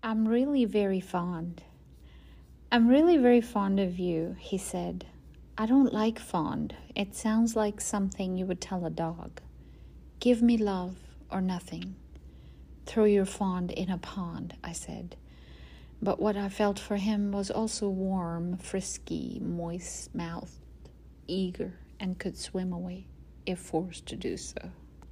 I'm really very fond. I'm really very fond of you, he said. I don't like fond. It sounds like something you would tell a dog. Give me love or nothing. Throw your fond in a pond, I said. But what I felt for him was also warm, frisky, moist mouthed, eager, and could swim away if forced to do so.